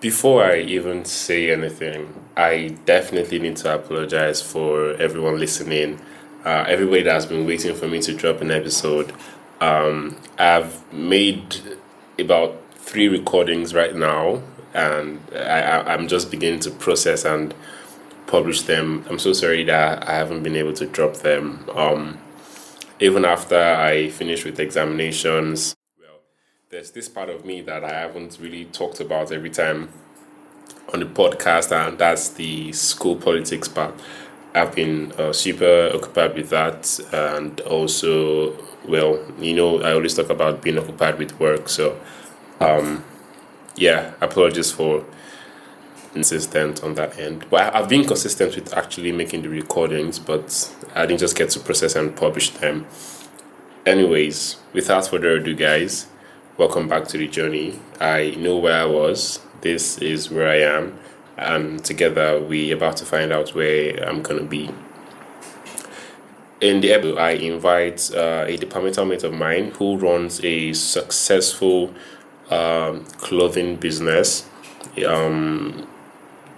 before I even say anything, I definitely need to apologize for everyone listening, uh, everybody that's been waiting for me to drop an episode. Um, I've made about three recordings right now, and I, I'm just beginning to process and publish them. I'm so sorry that I haven't been able to drop them. Um, even after I finished with examinations, there's this part of me that I haven't really talked about every time on the podcast, and that's the school politics part. I've been uh, super occupied with that, and also, well, you know, I always talk about being occupied with work. So, um, yeah, apologies for consistent on that end. But I've been consistent with actually making the recordings, but I didn't just get to process and publish them. Anyways, without further ado, guys, welcome back to the journey. I know where I was. This is where I am, and together we about to find out where I'm gonna be. In the episode, I invite uh, a departmental mate of mine who runs a successful um, clothing business. Um,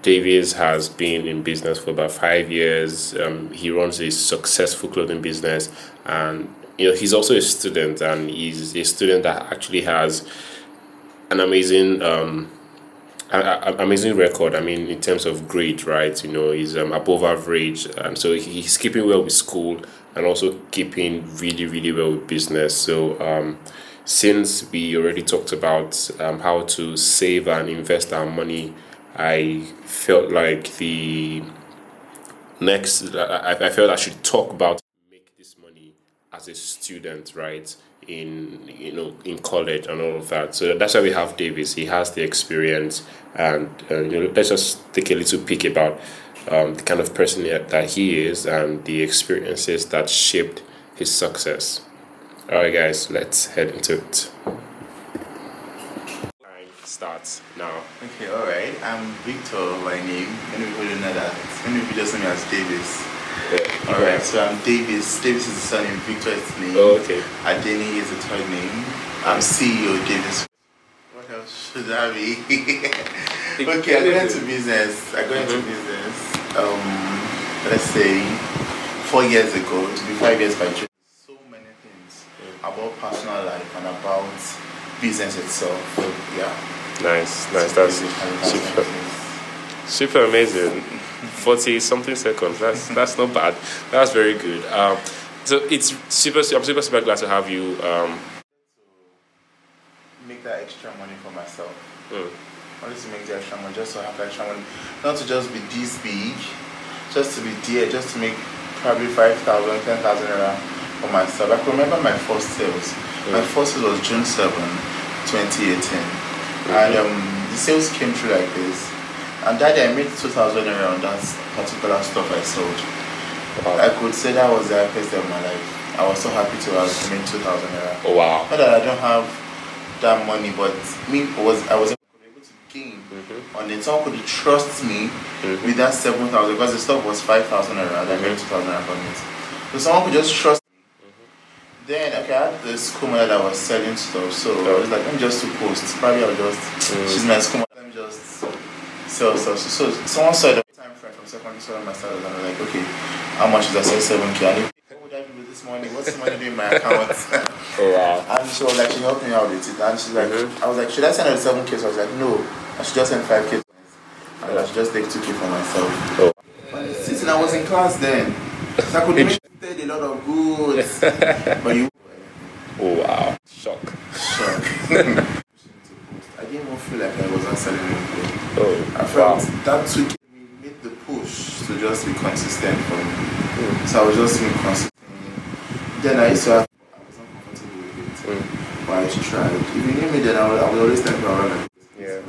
Davies has been in business for about five years. Um, he runs a successful clothing business, and you know he's also a student, and he's a student that actually has an amazing, um, a, a, amazing record. I mean, in terms of grade, right? You know, he's um, above average, and so he's keeping well with school and also keeping really, really well with business. So. Um, since we already talked about um, how to save and invest our money I felt like the next, I, I felt I should talk about as a student, right? In you know in college and all of that. So that's why we have Davies. He has the experience, and uh, you know let's just take a little peek about um, the kind of person that he is and the experiences that shaped his success. All right, guys, let's head into it starts now. Okay, alright. I'm Victor my name. Don't know that. People just know me as Davies. Yeah. Alright, so I'm Davies. Davies is the surname, Victor is the name. Oh, okay. Adeni is the third name. I'm CEO Davies. What else should I be? okay, I got into business. I got into mm-hmm. business. Um, let's say four years ago, to be five years by June. so many things mm. about personal life and about business itself. Yeah. Nice, nice. That's super, super amazing. Forty something seconds. That's that's not bad. That's very good. Um, so it's super. I'm super super glad to have you. Um, make that extra money for myself. Mm. Only to make the extra money, just to have extra money, not to just be this big, just to be there, just to make probably 5,000, 10,000 naira for myself. I can remember my first sales. Mm. My first sales was June 7, 2018 and um, the sales came through like this. And that day I made 2,000 naira on that particular stuff I sold. Wow. I could say that was the happiest day of my life. I was so happy to have made 2,000 naira. Oh, wow. Not that I don't have that money, but me was I was able to gain mm-hmm. on it. Someone could trust me mm-hmm. with that 7,000 because the stuff was 5,000 naira. I made 2,000 naira from it. So someone could just trust then, okay, I had this school that was selling stuff, so I was like, I'm just do posts. Probably I'll just, mm. she's my school let me just sell stuff. So, so someone saw the time frame from secondary school my started, and I'm like, okay, how much is that? Say 7k. What would I do with this money? What's the money doing in my account? oh, wow. And she was like, she helped me out with it. And she's like, mm-hmm. I was like, should I send her 7k? So I was like, no, I should just send 5k. And I should just take 2k for myself. Oh. But sitting, I was in class then. So I could make a lot of goods. but you. Oh wow! Shock. Shock. I didn't even feel like I wasn't selling anything. Wow. that took me made the push to just be consistent for me. Mm. So I was just being consistent. Then I used to have. I was not comfortable with it. Mm. But I tried. If you knew me then, I would, I would always think about it. Yeah.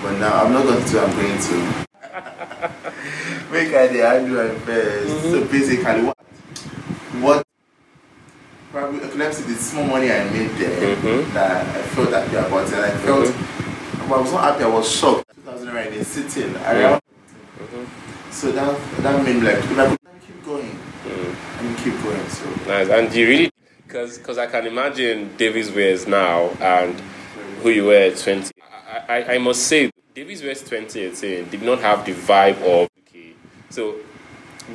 But now I'm not going to. I'm going to. make I the handle and first. Mm-hmm. So basically, what what probably okay, let me see the small money I made there mm-hmm. that I felt happy about, and I felt mm-hmm. I was not happy. I was shocked. 2000 right in sitting around. Mm-hmm. So that that made me like, let keep going mm. and keep going. So nice. And you really because because I can imagine Davies wears now and who you were at 20. I, I, I must say, Davies West 2018 did not have the vibe of okay. So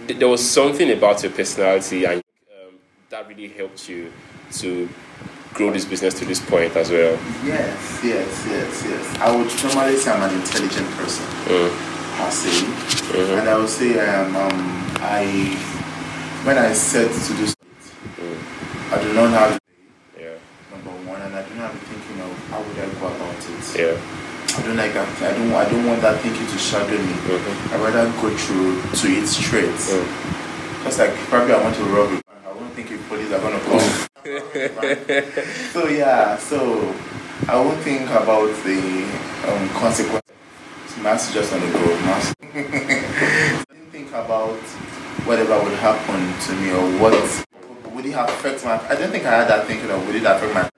th- there was something about your personality, and um, that really helped you to grow this business to this point as well. Yes, yes, yes, yes. I would normally say I'm an intelligent person. Mm. I say, and I would say um, um I when I set to do something, I do not have Yeah, number one, and I do not have thinking of how would I go about it. yeah, I don't like that. I don't. I don't want that thinking to shadow me. Mhm. I rather go through to it straight. Mm. Just like probably I want to rob it. I won't think if police are gonna come. so yeah. So I won't think about the um, consequences. Mass just on the go. Mass. I didn't think about whatever would happen to me or what would it affect my. I don't think I had that thinking of would it affect my.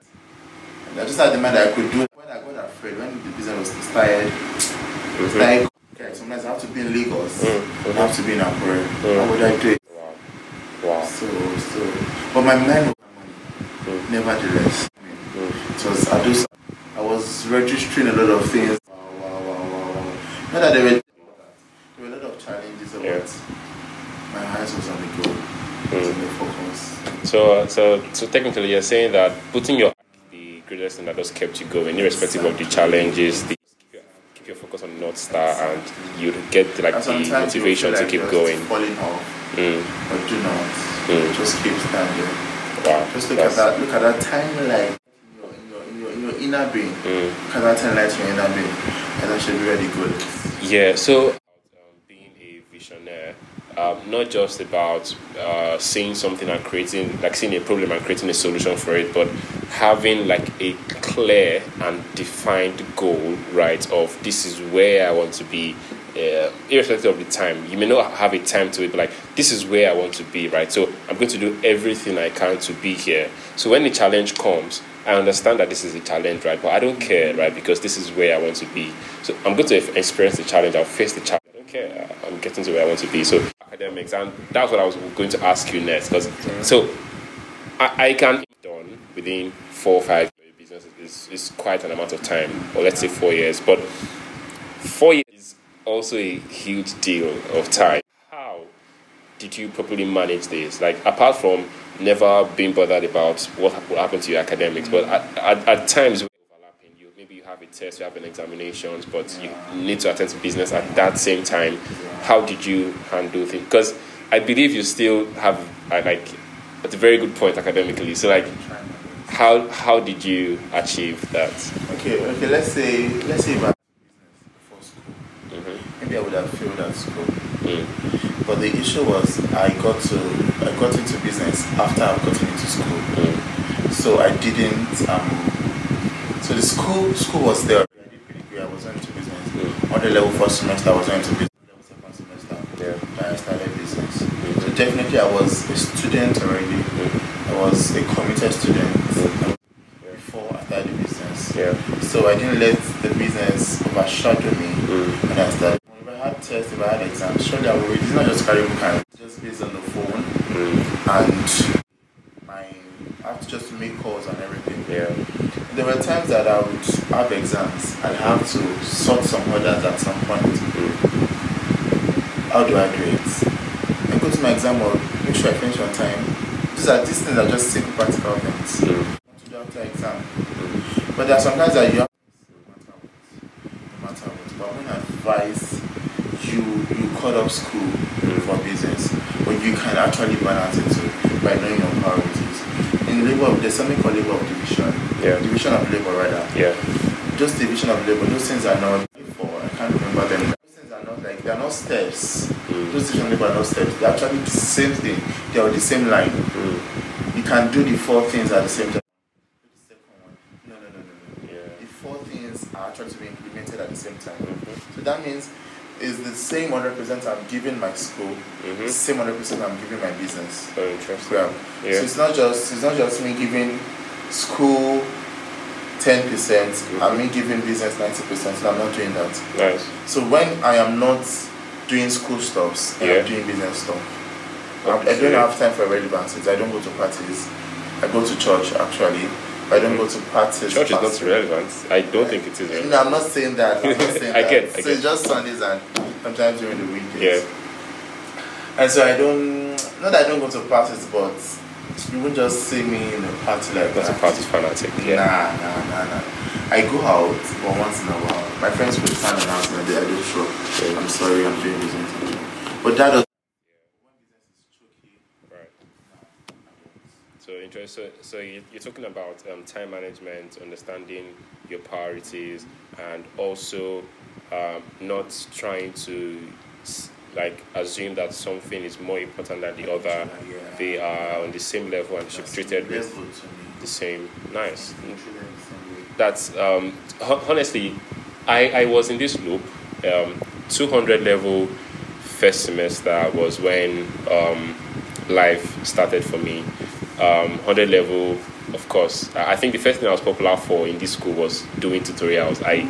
I just had the mind that I could do. When I got afraid, when the business was started, Mhm. like okay, sometimes I have to be in Lagos. Mm, I have to be in Akure. Mm. How would I do it? Wow. Wow. So, so, but my mind was on money. Mm. Nevertheless, I mean, it was. I just, I was registering a lot of things. Wow, wow, wow, wow. Not that there were, there were a lot of challenges, but Yeah. my eyes was on the goal, Mm. on the focus. So, uh, so, so technically, you're saying that putting your the greatest thing that just kept you going, irrespective of the challenges, the, keep your focus on North Star, and you get like And the motivation feel to like keep going. Falling off, Mm. but do not. Mm. Just keep standing. Wow. Just look That's- at that. Look at that tiny light in your, in your, in your, in your inner being. Mm. Look at that tiny light in your inner being, and that should be really good. Yeah, so um, being a visionary, um, not just about uh, seeing something and creating, like seeing a problem and creating a solution for it, but having like a clear and defined goal, right? Of this is where I want to be, uh, irrespective of the time. You may not have a time to it, but like this is where I want to be, right? So I'm going to do everything I can to be here. So when the challenge comes, I understand that this is a challenge, right? But I don't care, right? Because this is where I want to be. So I'm going to experience the challenge. I'll face the challenge. I don't care. I'm getting to where I want to be. So academics, and that's what I was going to ask you next. Because so I, I can done within four or five business is, is quite an amount of time, or let's say four years. But four years also a huge deal of time. How did you properly manage this? Like apart from never being bothered about what will happen to your academics, but at, at, at times overlapping, you maybe you have a test, you have an examination, but you need to attend to business at that same time. How did you handle things? Because I believe you still have uh, like at a very good point academically. So like, how how did you achieve that? Okay, okay. Let's say let's say I had business before school, I would have failed at school. Mm, But the issue was I got to I got into business after I've gotten into school. mm, So I didn't. Um, so the school school was there. I did pretty good. I was into business. mm, On the level first semester, I was into business. Level second semester, yeah. I started business. So definitely, I was a student already. Mm, I was a committed student mm, before I started the business. yeah. So I didn't let the business overshadow me Mm, when I started. Had if I had exams, surely I would read. It's not just carry book and just based on the phone mm, and my I have to just make calls and everything. yeah. There were times that I would have exams. I'd have to sort some orders at some point. Mm, How do I do it? I go to my exam or make sure I finish on time. These are these things are just simple practical things. mm, to do after exam. mm, But there are sometimes that you have no matter what. No matter what. But when I advise you you cut up school for business, but you can actually balance it too by knowing your priorities. In labor there's something called labor of division. Yeah. Division of labor rather. yeah. Just division of labor, those things are not before. I can't remember them. Those things are not like they are not steps. Mm. Those division of labor are not steps. They're actually the same thing. They are the same line. Mm, You can do the four things at the same time. Do the second one. No, no, no, no, no. yeah. The four things are actually to be implemented at the same time. Mhm, So that means it's the same 100% I'm giving my school, mhm. the same 100% I'm giving my business. So interesting. Yeah. So it's not just it's not just me giving school 10%, percent and me giving business 90%. So I'm not doing that. Nice. So when I am not doing school stuffs, Yeah. I'm doing business stuff. I- I don't have time for relevancies. I don't go to parties. I go to church actually. I don't go to parties. Church is not relevant. I don't think it is relevant. No, I'm not saying that. I'm not saying I that. get- I so get. it's just Sundays and sometimes during the weekends. Yeah. And so I don't, not that I don't go to parties, but you won't just see me in a party like Not a that. party fanatic. Yeah. Nah, nah, nah, nah. I go out, but once in a while. My friends will stand and ask me, I do show. Yeah. I'm sorry, I'm doing business. But that doesn't. Right. So. So, so you, you're talking about um, time management, understanding your priorities, and also um, not trying to like assume that something is more important than the other. Yeah. They are on the same level and should be treated with Level to me. the same. Nice. Treated the same way. That's um, ho- honestly, I, I was in this loop. Um, 200 level first semester was when um, life started for me. Um, 100 level, of course. I think the first thing I was popular for in this school was doing tutorials. I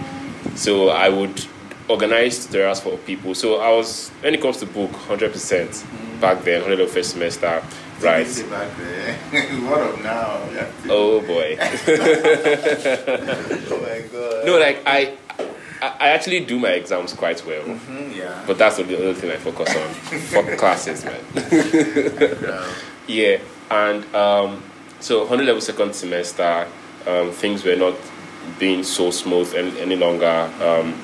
so I would organize tutorials for people. So I was when it comes to book, 100 percent back then, 100 level first semester, right? Back there. what up now? Oh boy. Oh my god. No, like I, I actually do my exams quite well, Mhm, yeah. but that's the other thing I focus on. Fuck classes, man. Yeah. And um, so 100 level second semester, um, things were not being so smooth any, any longer, um,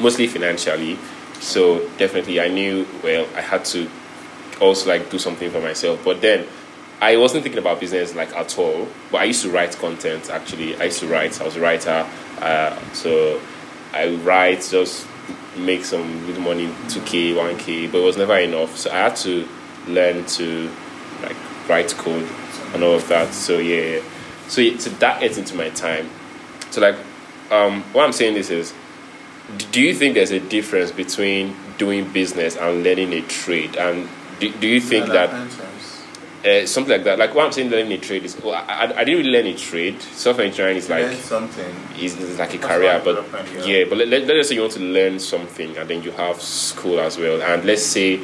mostly financially. So definitely, I knew well I had to also like do something for myself. But then I wasn't thinking about business like at all. But I used to write content. Actually, I used to write. I was a writer, uh, so I write just make some good money, two k, one k, but it was never enough. So I had to learn to like write code and all of that. So yeah, so, so that gets into my time. So like, um, what I'm saying this is, do you think there's a difference between doing business and learning a trade? And do, do you think Yeah, that sometimes. uh, something like that? Like what I'm saying, learning a trade is. Oh, I, I, didn't really learn a trade. Software engineering is like something. is, is like a That's career, but yeah. yeah. but let, let, let us say you want to learn something and then you have school as well, and let's say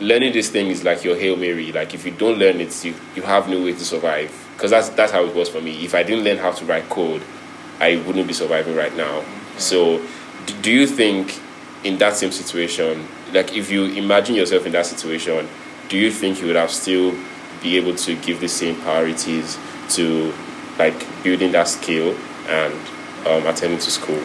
learning this thing is like your hail mary. Like if you don't learn it, you, you have no way to survive. Because that's that's how it was for me. If I didn't learn how to write code, I wouldn't be surviving right now. So, do you think in that same situation, like if you imagine yourself in that situation, do you think you would have still be able to give the same priorities to like building that skill and um, attending to school?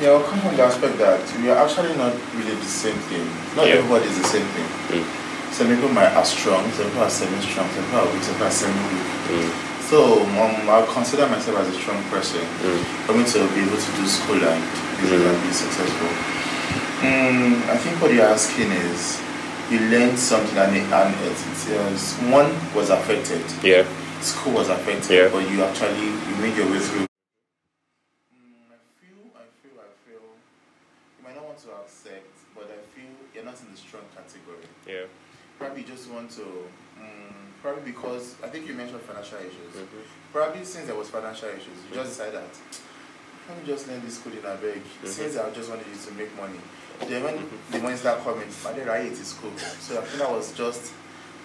Yeah, I'll come from the aspect that we are actually not really the same thing. Not Yeah. everybody is the same thing. Mm. Some people might are strong, some people are semi-strong, some people are weak, some people are semi-weak. Mm. So um, I'll consider myself as a strong person Mm. for me to be able to do school and business Mm. and be successful. Mm, I think what you're asking is you learned something and, it, and it, one was affected, Yeah, school was affected, Yeah. but you actually you made your way through. Mm, I feel, I feel, I feel. You might not want to accept, but I feel you're not in the strong category. yeah, Probably you just want to, mm, probably because I think you mentioned financial issues. Mhm. Probably since there was financial issues, you just decided that let me just learn this school in a beg. Since I just wanted you to make money, then when the money start coming, right it is school. So I think that was just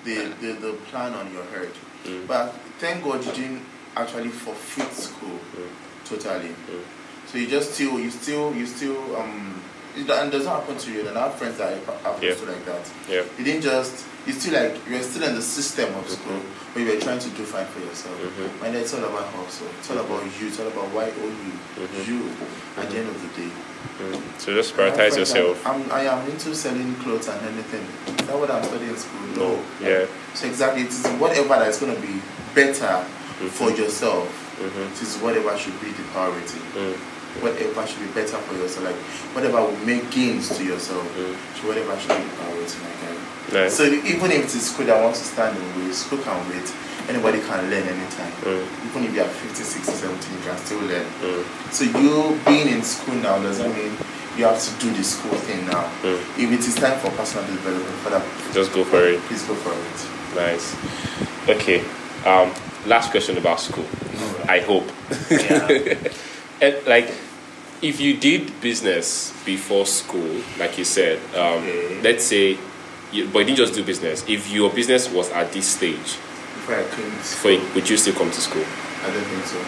the, the, the plan on your head. Mm. But thank God you didn't actually forfeit school Mm. totally. Mm. So you just still, you still, you still, um, it, and does not happen to you. And I have friends that it happens Yeah. to like that. yeah, You didn't just, you still like, you're still in the system of school, but you're trying to do fine for yourself. Mhm. And it's all about hustle. It's all about you. It's all about why only Mhm. you at the end of the day. Mm. So just prioritize yourself. that I'm, I am into selling clothes and anything. Is that what I'm studying in school? No. Yeah. So exactly, it is whatever that's going to be better for yourself. Mhm. It is whatever should be the priority. Mm. Whatever should be better for yourself. Like whatever will make gains to yourself. Mm. So whatever should be the priority, my guy. Nice. So even if it is school that wants to stand in way, school can wait. Anybody can learn anytime. Mm. Even if you are 50, 60, 70, you can still learn. Mm. So you being in school now doesn't mean you have to do the school thing now. Mm. If it is time for personal development, Father, Just go for it. please go for it. Nice. Okay. Um, last question about school. I hope. and like, if you did business before school, like you said, um, Okay. let's say, you, but you didn't just do business. If your business was at this stage, Before I came to for, would you still come to school? I don't think so.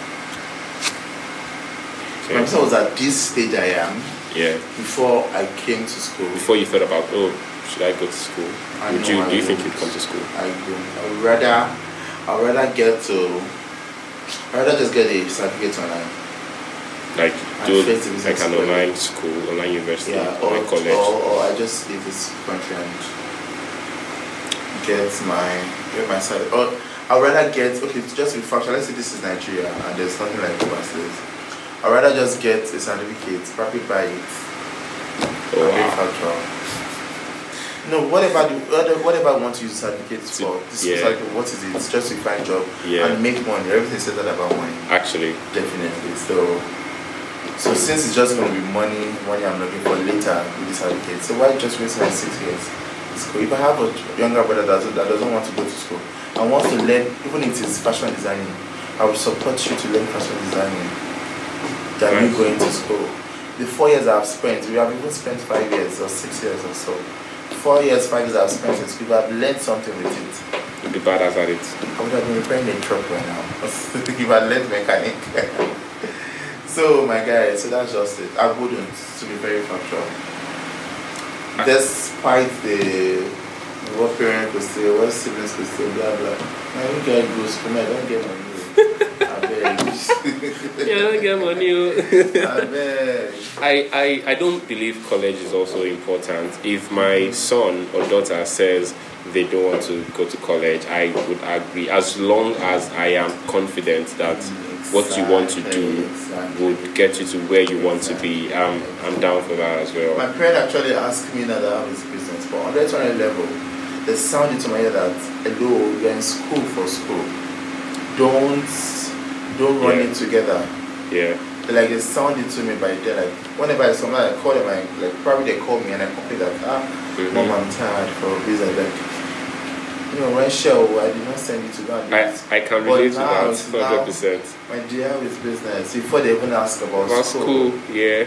Okay. My visa was at this stage I am Yeah. before I came to school. Before you thought about, oh, should I go to school? I Would you I do you think you'd come to school? I do. I would rather, I would rather get to, I would rather just get a certificate online. Like do face the business like an online school, online university, Yeah, or, online college. or, or I just leave this country and get my get my side. Or I'd rather get okay, just to be factual. Let's say this is Nigeria and there's nothing like overseas. I'd rather just get a certificate, probably buy it. Oh, wow. factual. No, whatever do, whatever- I want to use certificates for, this yeah. like what is it? It's just to find job Yeah. and make money. Everything said that about money. Actually, Definitely. So, so since it's just going to be money, money I'm looking for later with this certificate, so why just waste my six years? in School. If I have a younger brother that doesn't, that doesn't want to go to school and wants to learn, even if it's fashion designing, I will support you to learn fashion designing than you going to school. The four years I've spent, we have even spent five years or six years or so. Four years, five years I've spent in school, I've learned something with it. you'd be bad at it. I would have been repairing a truck right now. if I learned mechanic. so my guy, so that's just it. I wouldn't, to be very factual. Despite the what parent could say, what siblings could say, blah blah. I don't get go school, man, I don't get money. I. Yeah, I don't get money. I beg. I, I, I don't believe college is also important. If my son or daughter says they don't want to go to college, I would agree. As long as I am confident that what you want to do Exactly. would get you to where you want to be, um, I'm down for that as well. My parent actually asked me that I have this business, but on that 20 level, they sounded to my ear that hello, you're in school for school. Don't don't run Yeah. it together. Yeah, Like they sounded to me by then, like whenever I someone I call them, I, like probably they call me and I complain that ah, Mhm. mom, I'm tired for business. Like you know, when show I did not send you to go and do I. I can relate to now that 100%. My dear with business before they even ask about, About school, yeah.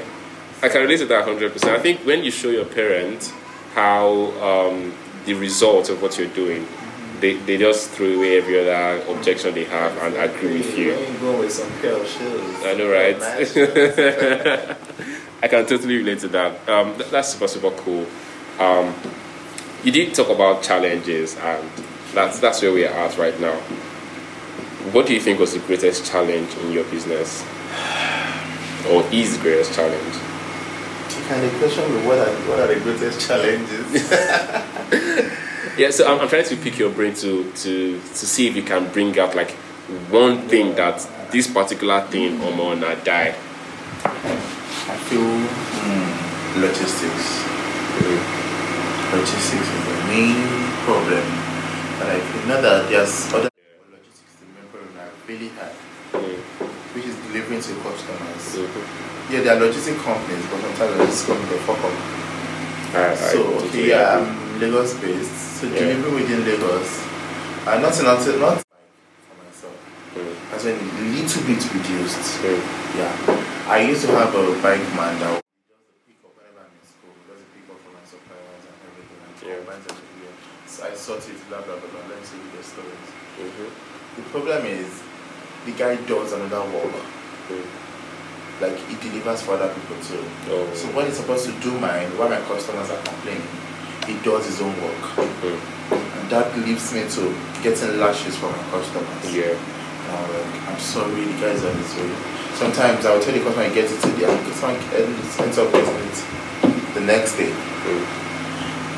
I can relate to that 100%. I think when you show your parents how um, the result of what you're doing, they, they just throw away every other objection they have and agree with you. When you go with some pair of shoes. I know, right? I can totally relate to that. Um, that's super, super cool. Um, you did talk about challenges, and that's, that's where we are at right now. What do you think was the greatest challenge in your business? Or is the greatest challenge? Can the question be what are, what are the greatest challenges? Yeah, so I'm, I'm trying to pick your brain to, to, to see if you can bring out like one thing that this particular thing or more not die. I feel mm, logistics. Logistics is the main problem. But I feel not that there's other logistics is the main problem I really had, Mm, which is delivering to customers. mhm. Yeah, there are logistic companies, but sometimes logistic companies they fuck up. I, I So totally okay, yeah. I'm Lagos based. So Yeah. delivery within Lagos. Uh, not not not for myself. Mm, As in a little bit reduced. mm, Yeah. I used to have a bike man that would just pick up whenever I'm in school, just pick up for my suppliers and everything and Yeah. So I sort it, blah blah blah blah. Let me see the stories. mhm, The problem is the guy does another work. mm. Like he delivers for other people too. Oh, So when he's supposed to do mine, while my customers are complaining, he does his own work. mm, And that leaves me to getting lashes from my customers. yeah. And I'm like, I'm sorry, the guys are this way. Sometimes I will tell the customer I get it today, and the customer ends up getting it the next day. Mm,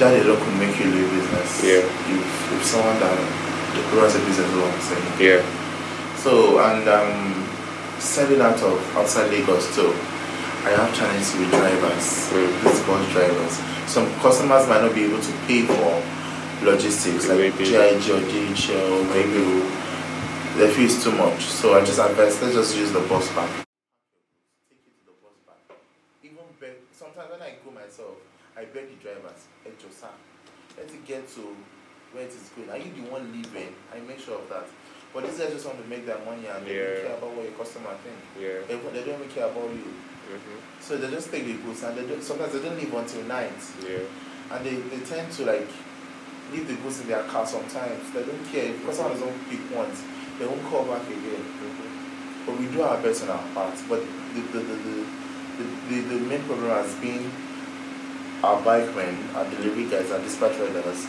That alone could make you lose business. Yeah. If, if someone that runs a business, I'm saying. yeah. So, and um, selling out of outside Lagos too, I have challenges with drivers, Mm. these bus drivers. Some customers might not be able to pay for logistics like. GIG or DHL, maybe the fee is too much. So I just advise, let's just use the bus back. Take it to the bus back. Even beg, sometimes when I go myself, I beg the drivers, hey Josa, let it get to where it is going. Are you the one leaving? I make sure of that. But these guys just want to make their money and they don't care about what your customer think. Yeah. They, they don't even care about you. Mhm, So they just take the goods and they don't, sometimes they don't leave until night. Yeah. And they, they tend to like leave the goods in their car sometimes. They don't care. If the customer doesn't pick once, they won't call back again. mhm. but we do our best on our part. But the the the, the, the, the, the main problem has been our bikemen, our delivery guys, our dispatch riders,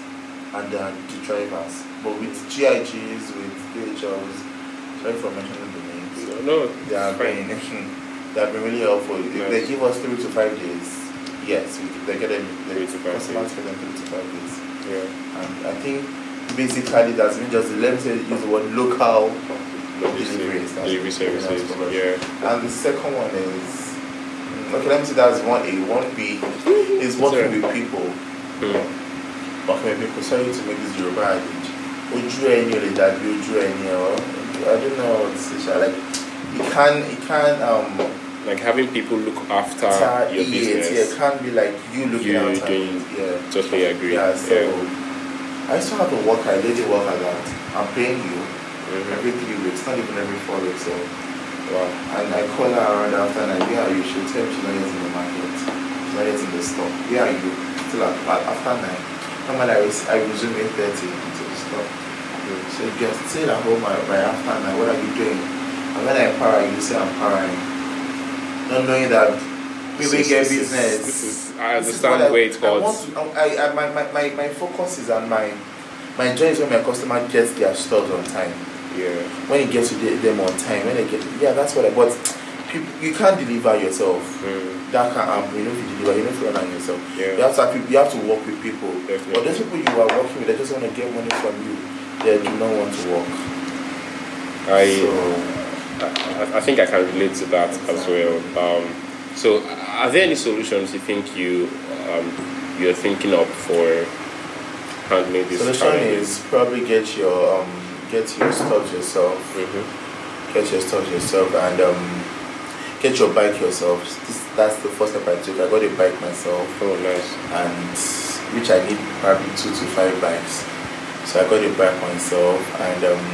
and uh, the drivers. But with GIGs, with DHLs, sorry for mentioning the names. No, no, They are fine. they have been really helpful. If Yes. they give us three to five days, yes, we they get them the Three to five customers get them three to five days. Yeah. And I think basically that's been just let me say use the word local Delivery been services. Yeah. And the second one is mm, okay. Let me say that's one A. One B is working with people. Hmm. Working with people. Sorry to make this Yoruba adage. Ojú ẹni ò lè dàbí ojú ẹni or I don't know what to say. Like it can it can um Like having people look after your yeah, business. yeah, it can't be like you looking You out doing- yeah. Totally agree. Yeah, so Yeah. I still have a worker, I did a lady worker that I'm paying you Mhm. every three weeks, not even every four weeks. So Wow. and I call her around after night, where are you? She'll tell me she's not yet in the market. She's not yet in the store. Where are you? Still at, at after nine. Normally I, res- I resume eight thirty to the store. So if you're still at home by, by after nine, what are you doing? And when I para, you say I'm paraing. Not knowing that we will This get is- business. this is- I understand the way where it I want hurts. to- I, I, my, my, my, focus is on my my joy is when my customer gets their stuff on time. Yeah. When it gets to them on time, when they get yeah, that's what I but people, you can't deliver yourself. Mm. That can't happen. You know if you deliver, you know if you run on yourself. Yeah. You have to have people, you have to work with people. Definitely. But those people you are working with, they just want to get money from you. They do not want to work. I, so I I think I can relate to that as well. Um, so, are there any solutions you think you um, you're thinking of for handling these solution challenges? is probably get your um get your stuff yourself. Mm-hmm. get your stuff yourself and um, get your bike yourself. This, that's the first step I took. I got a bike myself, Oh, nice. and which I need probably two to five bikes. So I got a bike myself, and um,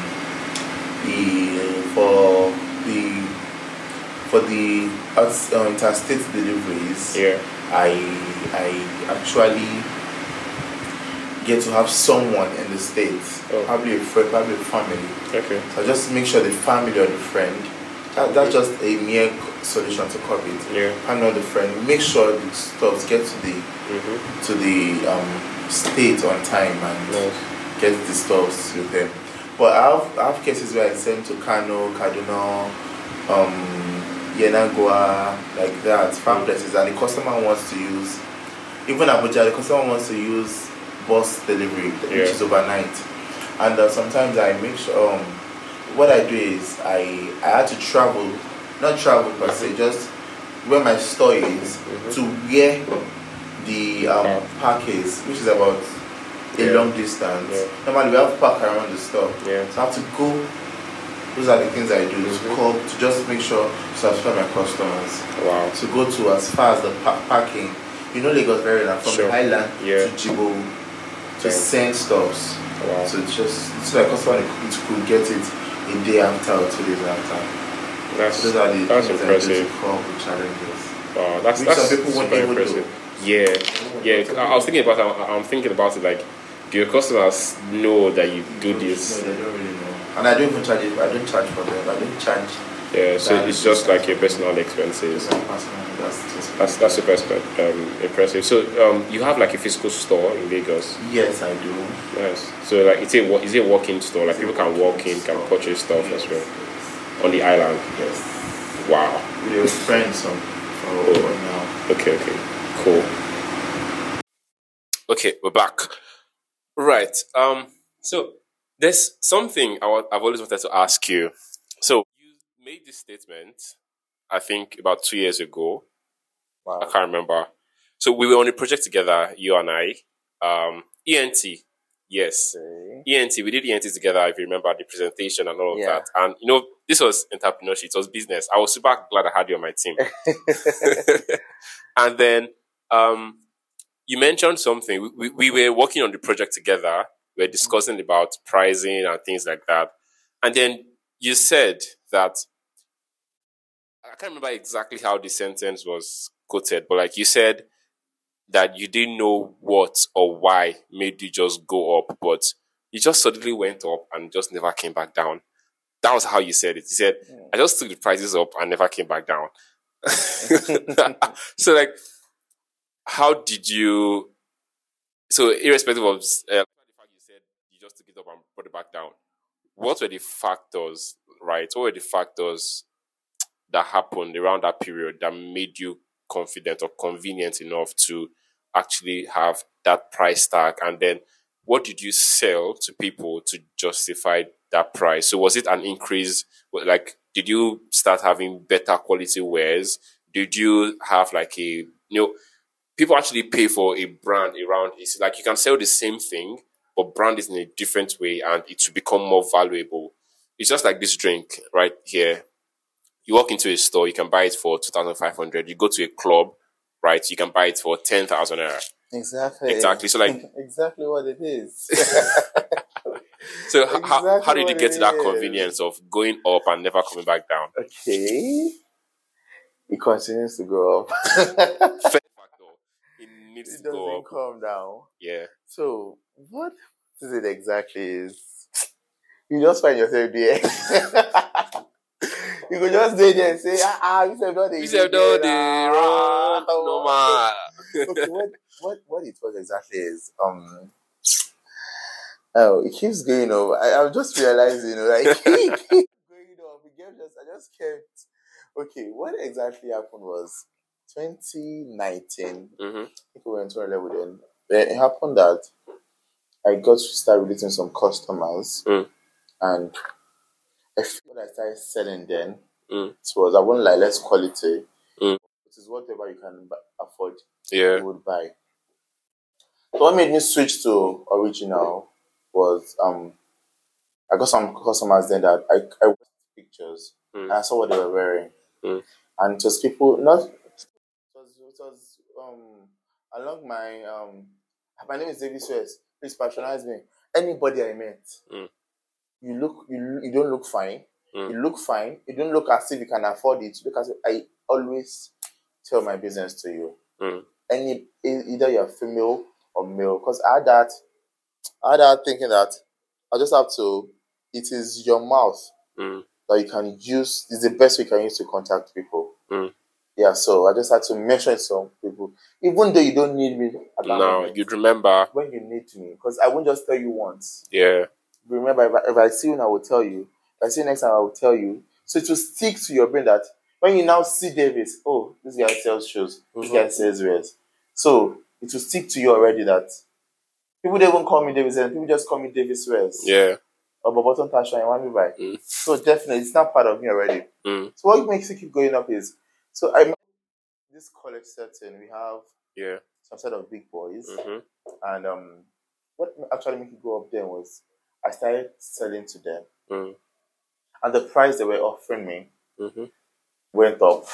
the for the for the uh, interstate deliveries, Yeah. I I actually get to have someone in the states, Oh. probably a friend, probably a family. Okay. So just make sure the family or the friend. That, that's just a mere solution to COVID. Yeah. Family or the friend. Make sure the stuff get to the Mm-hmm. to the um, state on time and get the stuff with them. But I have, I have cases where I send to Kano, Kaduna, um, Yenagoa, like that, far Mm. places, and the customer wants to use, even Abuja, the customer wants to use bus delivery, Yeah. which is overnight. And uh, sometimes I make sure, um, what I do is I, I had to travel, not travel per se, just where my store is Mhm. to where the um, park is, which is about a long distance. Yeah. Normally we have to park around the store. Yeah. So I have to go. Those are the things I do Mhm. to call to just make sure to satisfy my customers. Wow. To go to as far as the pa- parking. You know Lagos very well from Sure. the Highland Yeah. to Jibo to Yeah. send stuffs. Wow. So just so my customer it could get it a day after or two days after. That's Those are the that's things I do impressive. to with challenges. Wow, that's Which that's some people super impressive. Yeah, yeah. I was thinking about. I- I'm thinking about it. Like, do your customers know that you do this? No, they don't really know. And I don't even charge it. I don't charge for them. I don't charge. Yeah. So That it's just like your personal expenses. That's just That's that's super um, impressive. So um, you have like a physical store in Lagos. Yes, I do. Nice. So like it's a is it a walk-in store? Like people can walk in, can purchase stuff as well on the island. Yes. Wow. We're friends from for, for now. Okay, okay, cool. Okay, we're back. Right. Um. So there's something I wa- I've always wanted to ask you. So you made this statement, I think about two years ago. I can't remember. So we were on a project together, you and I. Um, ENT. Yes. ENT, we did ENT together, if you remember the presentation and all of Yeah. that. And you know, this was entrepreneurship, it was business. I was super glad I had you on my team. and then um, you mentioned something. We, we, we were working on the project together. We were discussing about pricing and things like that. And then you said that I can't remember exactly how the sentence was quoted, but like you said that you didn't know what or why made you just go up, but you just suddenly went up and just never came back down. that was how you said it. You said, I just took the prices up and never came back down. so, like, how did you? So, irrespective of uh, the fact you said you just took it up and put it back down, what were the factors, right? What were the factors that happened around that period that made you confident or convenient enough to actually have that price tag? And then, what did you sell to people to justify that price? So, was it an increase? Like, did you start having better quality wares? Did you have like a you know? People actually pay for a brand around. It's like you can sell the same thing, but brand is in a different way, and it will become more valuable. It's just like this drink right here. You walk into a store, you can buy it for two thousand five hundred. You go to a club, right? You can buy it for ten thousand naira. Exactly. Exactly. So, like, exactly what it is. so h- how, how Exactly did you get to that convenience of going up and never coming back down? okay. It continues to go up. First factor, it needs it to go doesn't up. calm down. Yeah. So, what is it exactly? Is you just find yourself there. you could just stay there and say, ah, ah you have done the You said no, the wrong, no no okay, what, what, what it was exactly is, um, oh, it keeps going over. I, I'm just realizing, you know, like, it keeps going up. It kept just, I just kept, okay, what exactly happened was 2019, Mm-hmm. I think we went to a level then. Then it happened that I got to start relating some customers, Mm. and I feel what I started selling then Mm. it was I won't lie, less quality. Mm. It is whatever you can afford, Yeah. you would buy. So what made me switch to original was um I got some customers then that I I watched pictures Mm. and I saw what they were wearing, Mm. and just people not. Was, um along my um my name is David Suez. Please patronize me. Anybody I met, Mm. you look you, you don't look fine. Mm. You look fine. You don't look as if you can afford it. You look as if I always tell my business to you. Mm. Any either you're female or male, because I had that I had that thinking that I just have to. It is your mouth Mm. that you can use. Is the best way you can use to contact people. Yeah, so I just had to mention some people, even though you don't need me at that Now moment. you'd remember. when you need me, because I won't just tell you once. Yeah. Remember, if I, if I see you, I will tell you. If I see you next time, I will tell you. So it will stick to your brain that when you now see Davies, oh, this guy sells shoes, this Mhm. guy sells wares. So it will stick to you already that people don't even call me Davies, and people just call me Davies Wares Yeah. or Boboton Tasha and want me by. Mm. So definitely, it's not part of me already. Mm. So what makes it keep going up is so I this college setting we have Yeah. some set of big boys. Mm-hmm. And um, what actually made me go up then was I started selling to them, Mm. and the price they were offering me Mm-hmm. went up.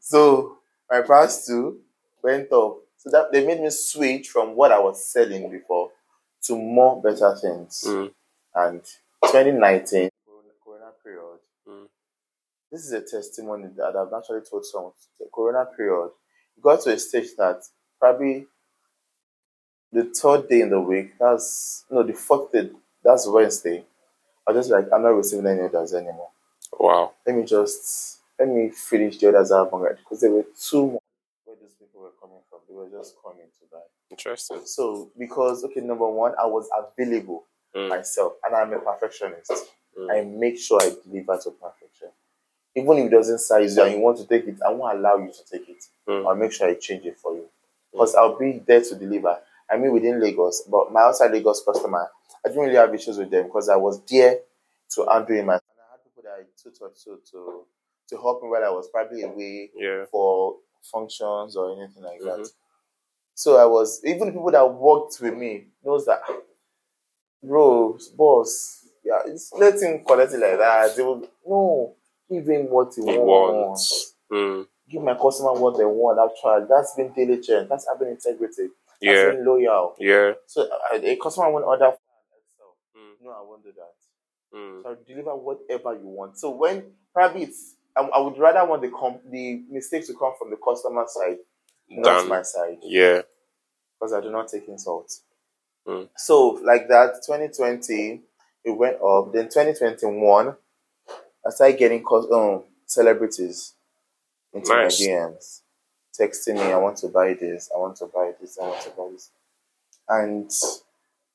So my price too went up. So that they made me switch from what I was selling before to more better things. Mm. And 2019 Corona- Corona period. Mm. This is a testimony that I've actually told someone. The Corona period it got to a stage that probably the third day in the week, that's no the fourth day, that's Wednesday. I was just like, I'm not receiving any orders anymore. Wow. Let me just let me finish the orders I have on because there were two much where these people were coming from. They were just coming to buy. Interesting. So because okay, number one, I was available Mm. myself, and I'm a perfectionist. Mm. I make sure I deliver to perfection. Even if it doesn't size you and you want to take it, I won't allow you to take it. Mm. I'll make sure I change it for you. Because I'll be there to deliver. I mean within Lagos, but my outside Lagos customer, I didn't really have issues with them because I was there to handle myself. And I had people that I took to to to help me while I was probably away Yeah. for functions or anything like that. Mhm. So I was even people that worked with me knows that bro, boss, yeah, it's let quality like that. They will no, give him what he, He wants. Mm. Give my customer what they want. Actually, that's been diligent. That's having integrity. That's Yeah. being loyal. Yeah. So uh, a customer won't order for. Mm. No, I won't do that. Mm. So I'll deliver whatever you want. So when probably I, I would rather want the com- the mistakes to come from the customer side, not Done. my side, Yeah. because I do not take insults. Mm. So like that, 2020, it went up. Then 2021, I started getting cos- um, celebrities into Nice. my DMs, texting me, I want to buy this, I want to buy this, I want to buy this. And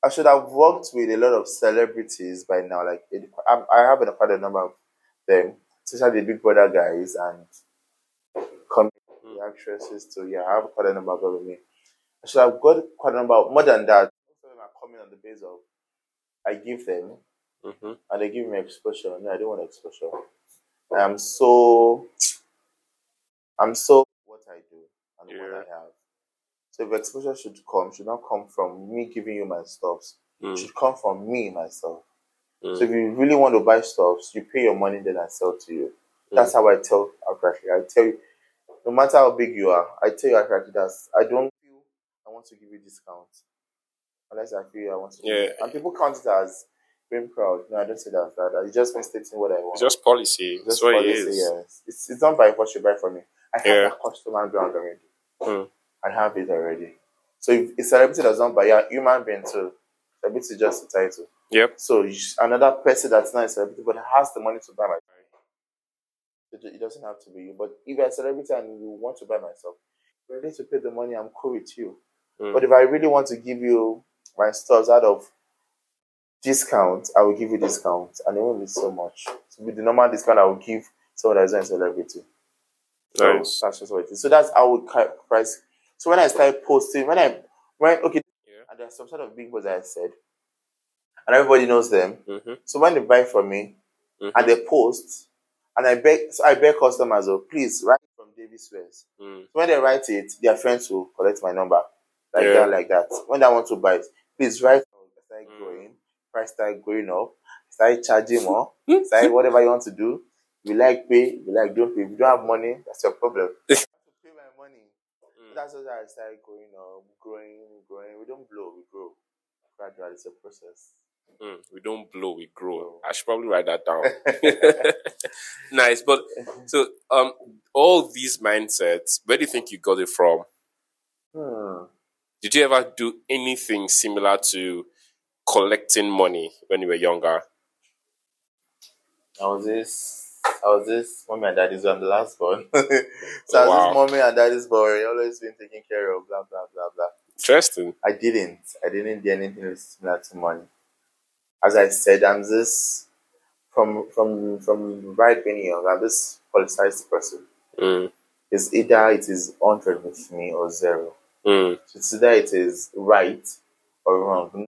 I should have worked with a lot of celebrities by now. Like, it, I, I have quite a number of them, especially the Big Brother guys and comedy actresses too. Yeah, I have quite a number of them with me. I should have got quite a number more than that. Most of them are coming on the basis of I give them Mm-hmm. and they give me exposure. No, I don't want exposure. I'm so, I'm so what I do and what I have. So if exposure should come, should not come from me giving you my stuffs. It Mm. should come from me myself. Mm. So if you really want to buy stuffs, you pay your money, then I sell to you. That's how I tell outrightly. I tell you, no matter how big you are, I tell you outrightly that I don't feel I want to give you discount unless I feel I want to. Yeah. And people count it as being proud. No, I don't say that. that. It's just me stating what I want. It's just policy. Just That's what it policy, is. Yes. It's, it's not by what you buy from me. I have Yeah. that customer ground already. Hmm. I have it already. So if a celebrity does not buy, a human being too. Celebrity is just a title. Yep. So another person that's not a celebrity but has the money to buy my it, it doesn't have to be you. But if you're a celebrity and you want to buy myself, ready to pay the money, I'm cool with you. Mm. But if I really want to give you my stores out of discount, I will give you discount. And it won't be so much. So with the normal discount I will give someone that's not a celebrity. So Nice. that's just what it is. So that's how I would price. So when I started posting, when I when okay, Yeah. and there's some sort of big boys I said, and everybody knows them. Mm-hmm. So when they buy from me Mhm. and they post, and I beg, so I beg customers, oh, please write from Davies Wares. Mm. So when they write it, their friends will collect my number, like Yeah. that, like that. When they want to buy it, please write. Price start going up, start charging more, start whatever you want to do. You like pay, you like don't pay. If you don't have money, that's your problem. I have to pay my money. Mm. That's how I started going up, growing, growing. We don't blow, we grow. Gradually, it's a process. Mm. We don't blow, we grow. I should probably write that down. nice, but so um, all these mindsets, where do you think you got it from? Hmm. Did you ever do anything similar to collecting money when you were younger? I was this, I was this mommy and daddy's on the last one. so I was Wow. this mommy and daddy's boy, always been taken care of, blah blah blah blah. Interesting. I didn't. I didn't do anything similar to money. As I said, I'm this from from from right being young. I'm this politicized person. Mm. It's either it is hundred with me or zero. Mm. So it's either it is right or wrong.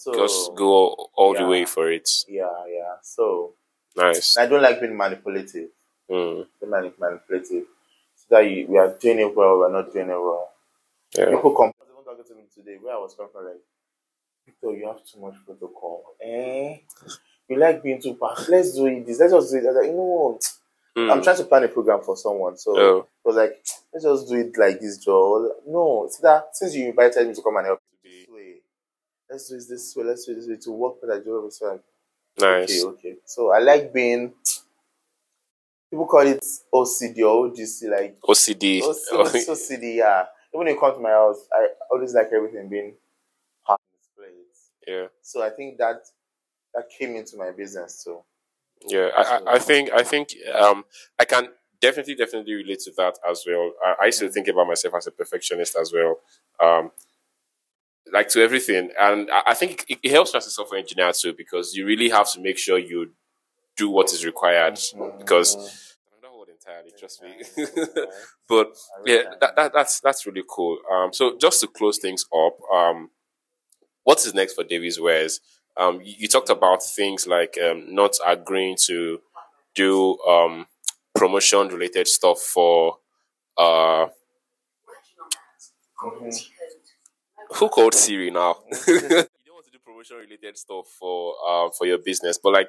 So Just go all the yeah. way for it. yeah, yeah. So Nice. I don't like being manipulative. Mm. Being mani- manipulative. So that you, we are doing it well, we're not doing it well. Yeah. People come. Someone talking to me today where I was coming from, like, Victor, you have too much protocol. Eh? You like being too fast. Let's do it. This. Let's just do it. I was like, you know what? I'm Mm. trying to plan a program for someone. So Oh. it was like, let's just do it like this, Joe. No, it's that since you invited me to come and help let's do it this way. Let's do it this way to work with Joe. So like, Nice. okay, okay. So I like being. People call it OCD or OGC, like OCD. OCD, OCD, yeah. Even when you come to my house, I always like everything being on display. yeah. So I think that that came into my business too. Yeah, I, I, I think I think um I can definitely definitely relate to that as well. I, I used to think about myself as a perfectionist as well, um, like to everything, and I, I think it, it helps as a software engineer too because you really have to make sure you do what is required. Because another word entirely. Trust me, but yeah, that, that that's that's really cool. Um, so just to close things up, um, what is next for Davies Wares? Um, you, you talked about things like um, not agreeing to do um, promotion related stuff for uh, who called Siri now? you don't want to do promotion related stuff for um, for your business, but like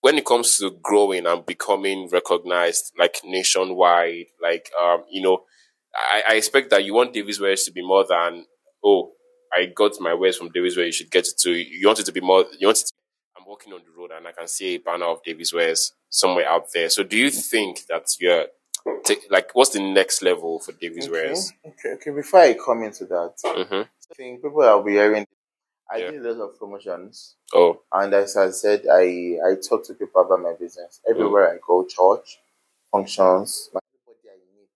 when it comes to growing and becoming recognized like nationwide, like um, you know, I, I expect that you want Davies Wares to be more than oh, I got my wares from Davies Wares. You should get it to. You want it to be more. You want it. To, I'm walking on the road and I can see a banner of Davies Wares somewhere out there. So do you think that you're take, like what's the next level for Davies okay. Okay, okay. Before I come into that, Mm-hmm. I think people will be hearing I Yeah. did a lot of promotions, Oh, and as I said, I I talk to people about my business everywhere I go, church, functions, everybody I meet,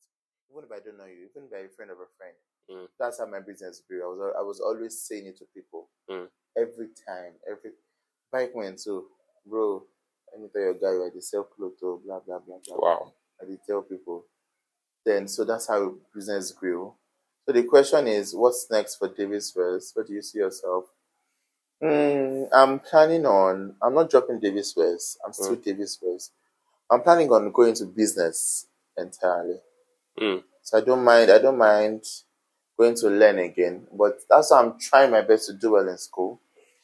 even if I don't know you, even if I'm a friend of a friend. Mm. That's how my business grew. I was I was always saying it to people Mm. every time, every bike went so, bro. Let me tell your guy, I the self clothes, oh, blah blah blah blah. wow. I did tell people. Then, so that's how business grew. So the question is, what's next for Davies Wares? Where do you see yourself? Hmm, I'm planning on. I'm not dropping Davies Wares. I'm still Davies Wares. I'm planning on going to business entirely. Mm. So I don't mind. I don't mind going to learn again. But that's why I'm trying my best to do well in school.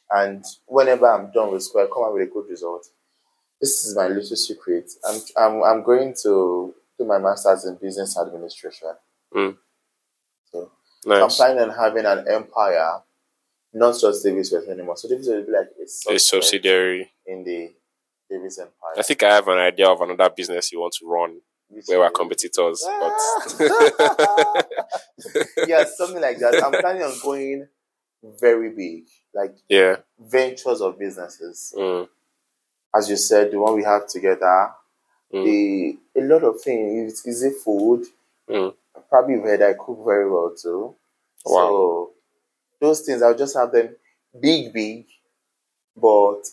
And whenever I'm done with school, I come out with a good result. This is my little secret. I'm I'm I'm going to do my masters in business administration. Mm. So I'm planning on having an empire, not just Davies Wares anymore. So Davies will be like a A subsidiary. in the Davies Empire. I think I have an idea of another business you want to run which where we're competitors. But yeah, something like that. I'm planning on going very big, like yeah. ventures of businesses. Mm. As you said, the one we have together, Mm. the a lot of things. It's easy food. Mm. Probably you've I cook very well too. Wow. So those things I'll just have them big, big, but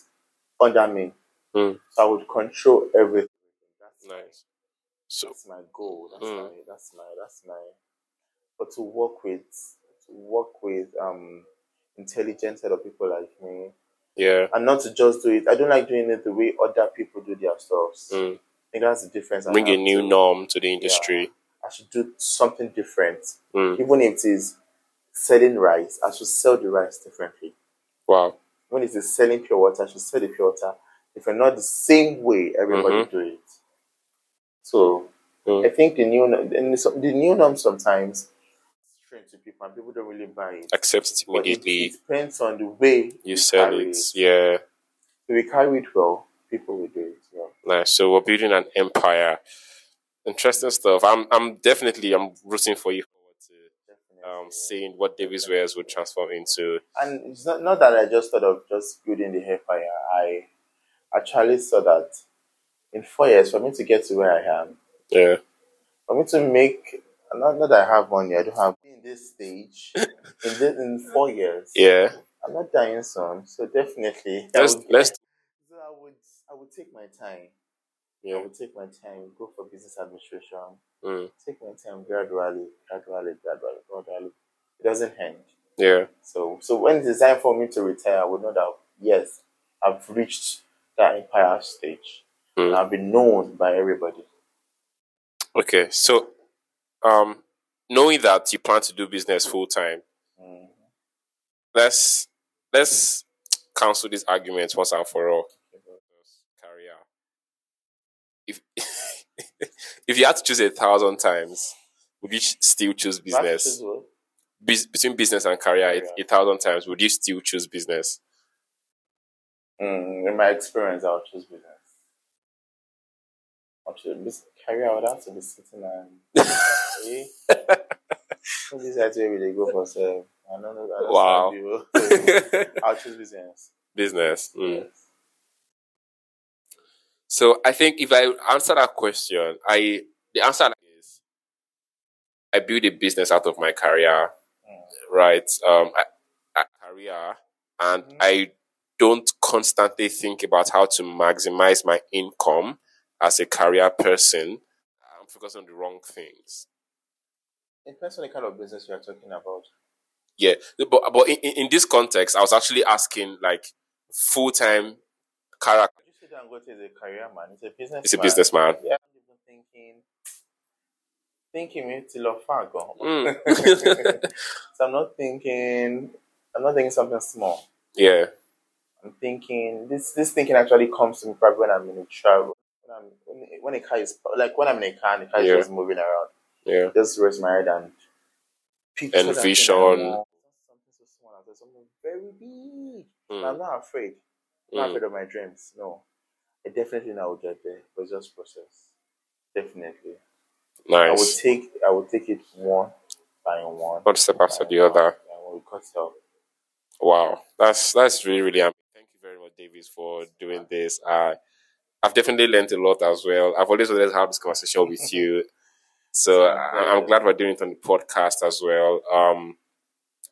under me. Mm. So I would control everything. That's, Nice. So that's my goal. That's Mm. my that's my that's my but to work with to work with um intelligent set of people like me. Yeah. And not to just do it. I don't like doing it the way other people do their stuff. I Mm. think that's the difference. Bring a new to- norm to the industry. I should do something different. Mm. Even if it is selling rice, I should sell the rice differently. Wow. When it is selling pure water, I should sell the pure water. If not the same way everybody Mhm. do it. So Mm. I think the new the new norm sometimes strange to people and people don't really buy it. Accept it But it, immediately. it depends on the way You sell carry it. Yeah. If we carry it well, people will do it. Yeah. Nice. So we're building an empire. Interesting stuff. I'm I'm definitely I'm rooting for you forward to um seeing what Davies Wares would transform into. And it's not, not that I just thought of just building the empire. I actually saw that in four years, for me to get to where I am, Yeah. for me to make, not, not that I have money, I don't have this stage, in, this, in four years, Yeah. I'm not dying soon. So definitely, Let's would, let's so I would, I would take my time. Yeah. I would take my time, go for business administration, Mm. take my time gradually, gradually, gradually, gradually. It doesn't end. Yeah. So, so when it's time for me to retire, I would know that yes, I've reached that empire stage. Mm. And I've been known by everybody. Okay. So um knowing that you plan to do business full time, Mm. let's let's cancel this argument once and for all. Career. If if you had to choose a thousand times, would you still choose business? Bus- between business and career, a, Career. a thousand times, would you still choose business? Mm, in my experience, I'll choose business. I'll choose this career. I would have to be sitting and eh? this is where we go for self. I don't know. I don't Wow. I'll choose business. business. Mm. Yes. So I think if I answer that question, I the answer is I build a business out of my career, right? Um, I, I, career, and Mhm. I don't constantly think about how to maximize my income as a career person. I'm focused on the wrong things. It depends on the kind of business you are talking about. Yeah, but but in, in this context, I was actually asking like full time career. You sit and go to the career man. It's a business. It's a businessman. Yeah, I'm thinking, thinking me till far. Mm. so I'm not thinking. I'm not thinking something small. Yeah. I'm thinking this. This thinking actually comes to me probably when I'm in a travel. When, I'm, when, when a car is like when I'm in a car and the car Yeah. is just moving around. Yeah. Just raise my head and picture that thing Envision. I want. Something so small. There's something very big. Mm. I'm not afraid. I'm not Mm. afraid of my dreams. No. I definitely know I will get there. But it's just process. Definitely. Nice. I would take I would take it one by one. One step after the other. one. Yeah, we cut off. Wow, that's that's really really. amazing. Thank you very much, Davies, for doing this. Uh, I've definitely learned a lot as well. I've always wanted to have this conversation with you, so I, I'm glad we're doing it on the podcast as well. Um,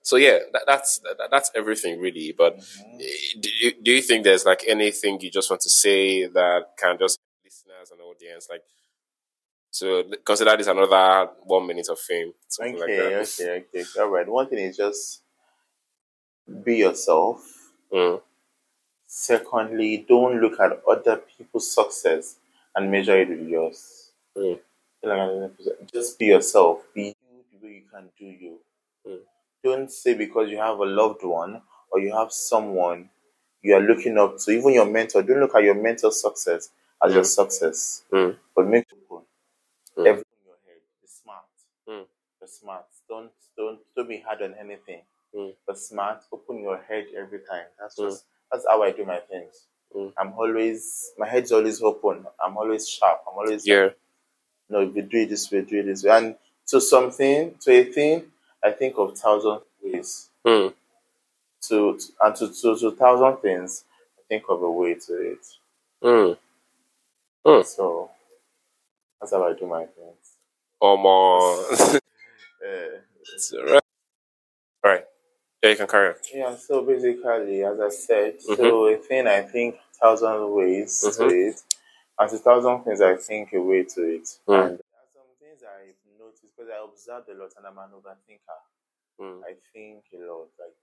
so yeah, that, that's that, that's everything really. But eh, do you, do you think there's like anything you just want to say that can just listeners and audience like so consider this another one minute of fame, something like Okay, that. okay, okay. All right. One thing is just be yourself. Mm, Secondly, don't look at other people's success and measure it with yours. mm, Just be yourself. Be you the way you can do you. Mm. Don't say because you have a loved one or you have someone you are looking up to, even your mentor. Don't look at your mentor's success as your Mm. success, mm, but make it open. Mm. Everything in your head. Be smart. Mm. Be smart. Don't don't don't be hard on anything. But smart. Open your head every time. That's just that's how I do my things. Mm. I'm always my head's always open. I'm always sharp. I'm always yeah. no, if you do it this way, do it this way. And to something, to a thing, I think of thousand ways. Mm, To, to and to, to to thousand things, I think of a way to it. mm. So that's how I do my things. Almost. Uh, it's Right. Yeah, you can carry on. yeah. So basically, as I said, Mm-hmm. so a thing I think thousand ways to Mhm. it, and to thousand things I think a way to it. Mm. And there are some things I've noticed because I observed a lot, and I'm an overthinker. Mm. I think a lot, like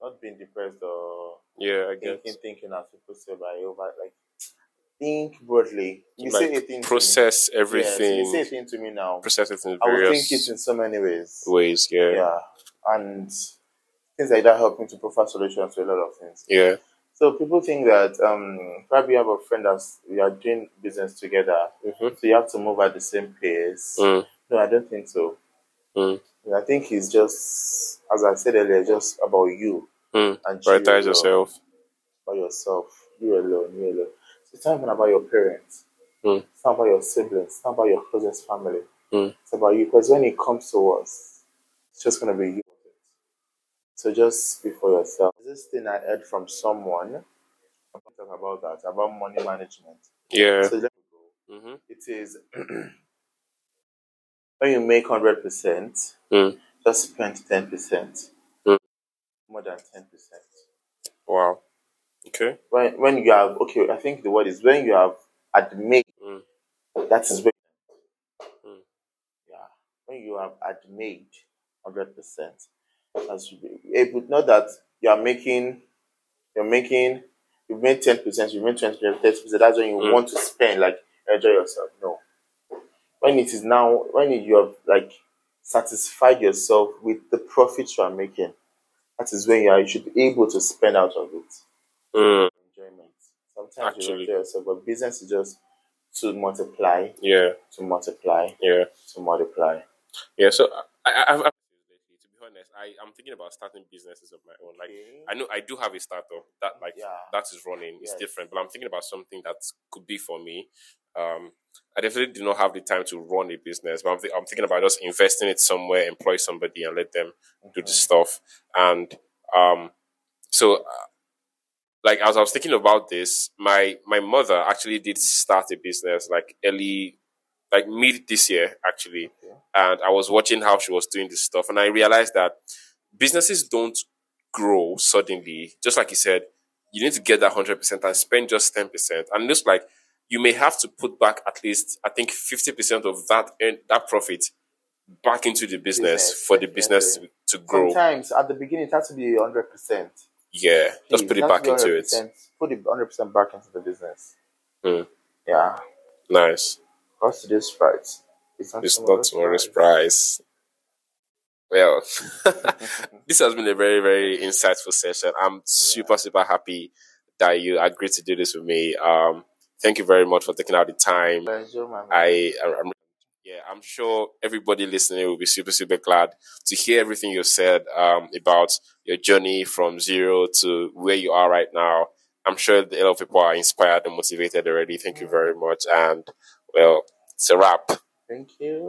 not being depressed or Yeah, I thinking, thinking as people say, but I over like think broadly. You say a Like thing process to me. everything. Yes, you say a thing to me now. process it in I will think it in so many ways. ways. Yeah. Yeah, and things like that help me to provide solutions to a lot of things. Yeah. So people think that um, probably you have a friend that's you are doing business together, Mhm. so you have to move at the same pace. Mm. No, I don't think so. Mm. I think it's just, as I said earlier, just about you Mm. and Prioritize alone. yourself. By yourself, you alone, you alone. So it's not even about your parents. Mm. It's not about your siblings. It's not about your closest family. Mm. It's about you. Because when it comes to us, it's just gonna be you. So just be for yourself. This thing I heard from someone. I'm going to talk about that about money management. Yeah. So let me go. Mm-hmm. It is when you make hundred percent, Mm. just spend ten percent. Mm. More than ten percent. Wow. Okay. When when you have okay, I think the word is when you have admit Mm. that is when Mm. yeah. When you have admit hundred percent. That should be able not that you are making you're making you've made ten percent, you've made twenty percent, that's when you Mm. want to spend, like enjoy yourself. No. When it is now when you have like satisfied yourself with the profits you are making, that is when you are you should be able to spend out of it. Mm. Enjoyment. Sometimes you Actually. enjoy yourself, but business is just to multiply, Yeah. to multiply, Yeah. to multiply. Yeah. So I, I, I've, I've- to be honest, I, I'm thinking about starting businesses of my own. Like Okay. I know I do have a startup that like Yeah. that is running. It's Yes. different, but I'm thinking about something that could be for me. Um, I definitely do not have the time to run a business, but I'm, thi- I'm thinking about just investing it somewhere, employ somebody, and let them do the stuff. And um, so, uh, like as I was thinking about this, my my mother actually did start a business like early, like mid this year actually, and I was watching how she was doing this stuff, and I realized that businesses don't grow suddenly. Just like you said, you need to get that hundred percent and spend just ten percent, and it looks like you may have to put back at least I think fifty percent of that earn, that profit back into the business, Business, for the business to, to grow. Sometimes at the beginning it has to be hundred percent. Yeah, just put it back into it. Put it hundred percent back into the business. Mm. Yeah. Nice. What's today's price? It's not It's tomorrow's not tomorrow's price. price. Well, this has been a very, very insightful session. I'm super, super happy that you agreed to do this with me. Um, thank you very much for taking out the time. Pleasure. I, I'm, yeah, I'm sure everybody listening will be super, super glad to hear everything you said um, about your journey from zero to where you are right now. I'm sure a lot of people are inspired and motivated already. Thank you very much. And well, it's a wrap. Thank you.